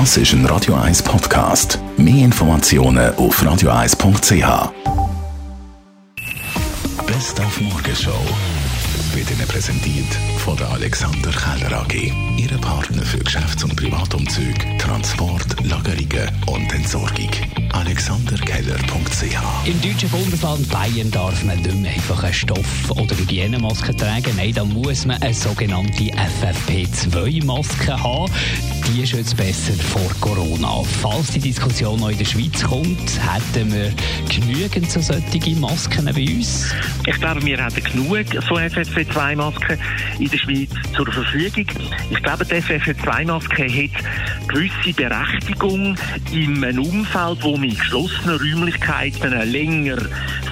Das ist ein Radio 1 Podcast. Mehr Informationen auf radio1.ch. Best auf Morgenshow wird Ihnen präsentiert von der Alexander Keller AG. Ihre Partner für Geschäfts- und Privatumzug, Transport, Lagerungen und Entsorgung. AlexanderKeller.ch Im deutschen Bundesland Bayern darf man nicht mehr einfach eine Stoff- oder Hygienemaske tragen. Nein, da muss man eine sogenannte FFP2-Maske haben. Die schützt besser vor Corona. Falls die Diskussion noch in der Schweiz kommt, hätten wir genügend so solche Masken bei uns? Ich glaube, wir haben genug so FFP2-Masken in der Schweiz zur Verfügung. Ich glaube, die FFP2-Maske hat gewisse Berechtigung in einem Umfeld, wo man in geschlossenen Räumlichkeiten länger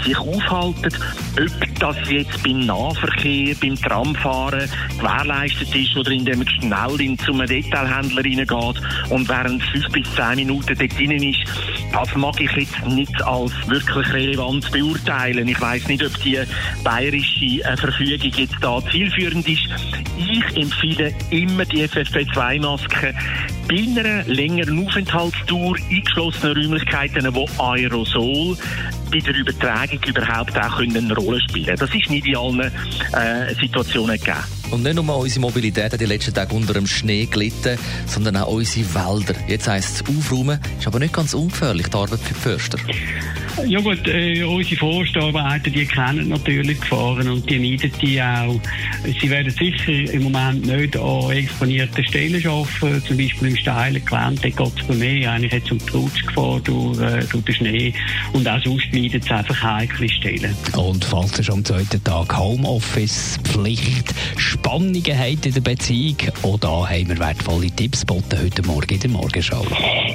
sich aufhalten. Ob das jetzt beim Nahverkehr, beim Tramfahren gewährleistet ist oder indem man schnell in zu einem Detailhändler reingeht und während fünf bis zehn Minuten dort drin ist, das mag ich jetzt nicht als wirklich relevant beurteilen. Ich weiß nicht, ob die bayerische äh, Verfügung jetzt da zielführend ist. Ich empfehle immer die FFP2-Maske bei einer längeren Aufenthaltsdauer in geschlossenen Räumlichkeiten, wo Aerosol bei der Übertragung überhaupt auch eine Rolle spielen. Das ist nicht in allen äh, Situationen gegeben. Und nicht nur unsere Mobilität hat die letzten Tage unter dem Schnee gelitten, sondern auch unsere Wälder. Jetzt heisst es aufräumen, ist aber nicht ganz ungefährlich, die Arbeit für die Förster. Ja gut, äh, unsere Forstarbeiter, die kennen natürlich Gefahren und die meiden die auch. Sie werden sicher im Moment nicht an exponierten Stellen arbeiten, zum Beispiel im steilen Gelände, da geht es bei mir eigentlich jetzt um die Rutschgefahr durch, äh, durch den Schnee und auch sonst meiden es einfach heikle Stellen. Und falls ihr schon am zweiten Tag Homeoffice, Pflicht, Spannungen habt in der Beziehung, auch da haben wir wertvolle Tipps geboten heute Morgen in der Morgenschau.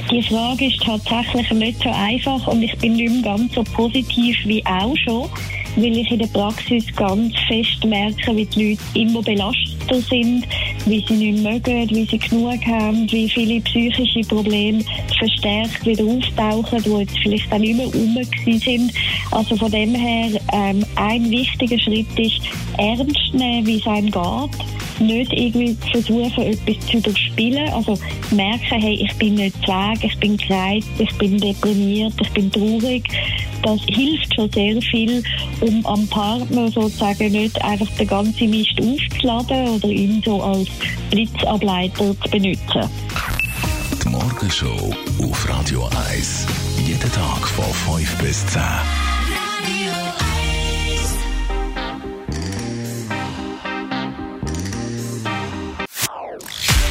Die Frage ist tatsächlich nicht so einfach und ich bin nicht mehr ganz so positiv wie auch schon, weil ich in der Praxis ganz fest merke, wie die Leute immer belasteter sind, wie sie nicht mögen, wie sie genug haben, wie viele psychische Probleme verstärkt wieder auftauchen, die jetzt vielleicht auch nicht mehr rum sind. Also von dem her, ähm, ein wichtiger Schritt ist, ernst nehmen, wie es einem geht nicht irgendwie versuchen, etwas zu überspielen. Also merken, hey, ich bin nicht zweig, ich bin gereizt, ich bin deprimiert, ich bin traurig. Das hilft schon sehr viel, um am Partner sozusagen nicht einfach den ganzen Mist aufzuladen oder ihn so als Blitzableiter zu benutzen. Die Morgenshow auf Radio 1. Jeden Tag von 5 bis 10.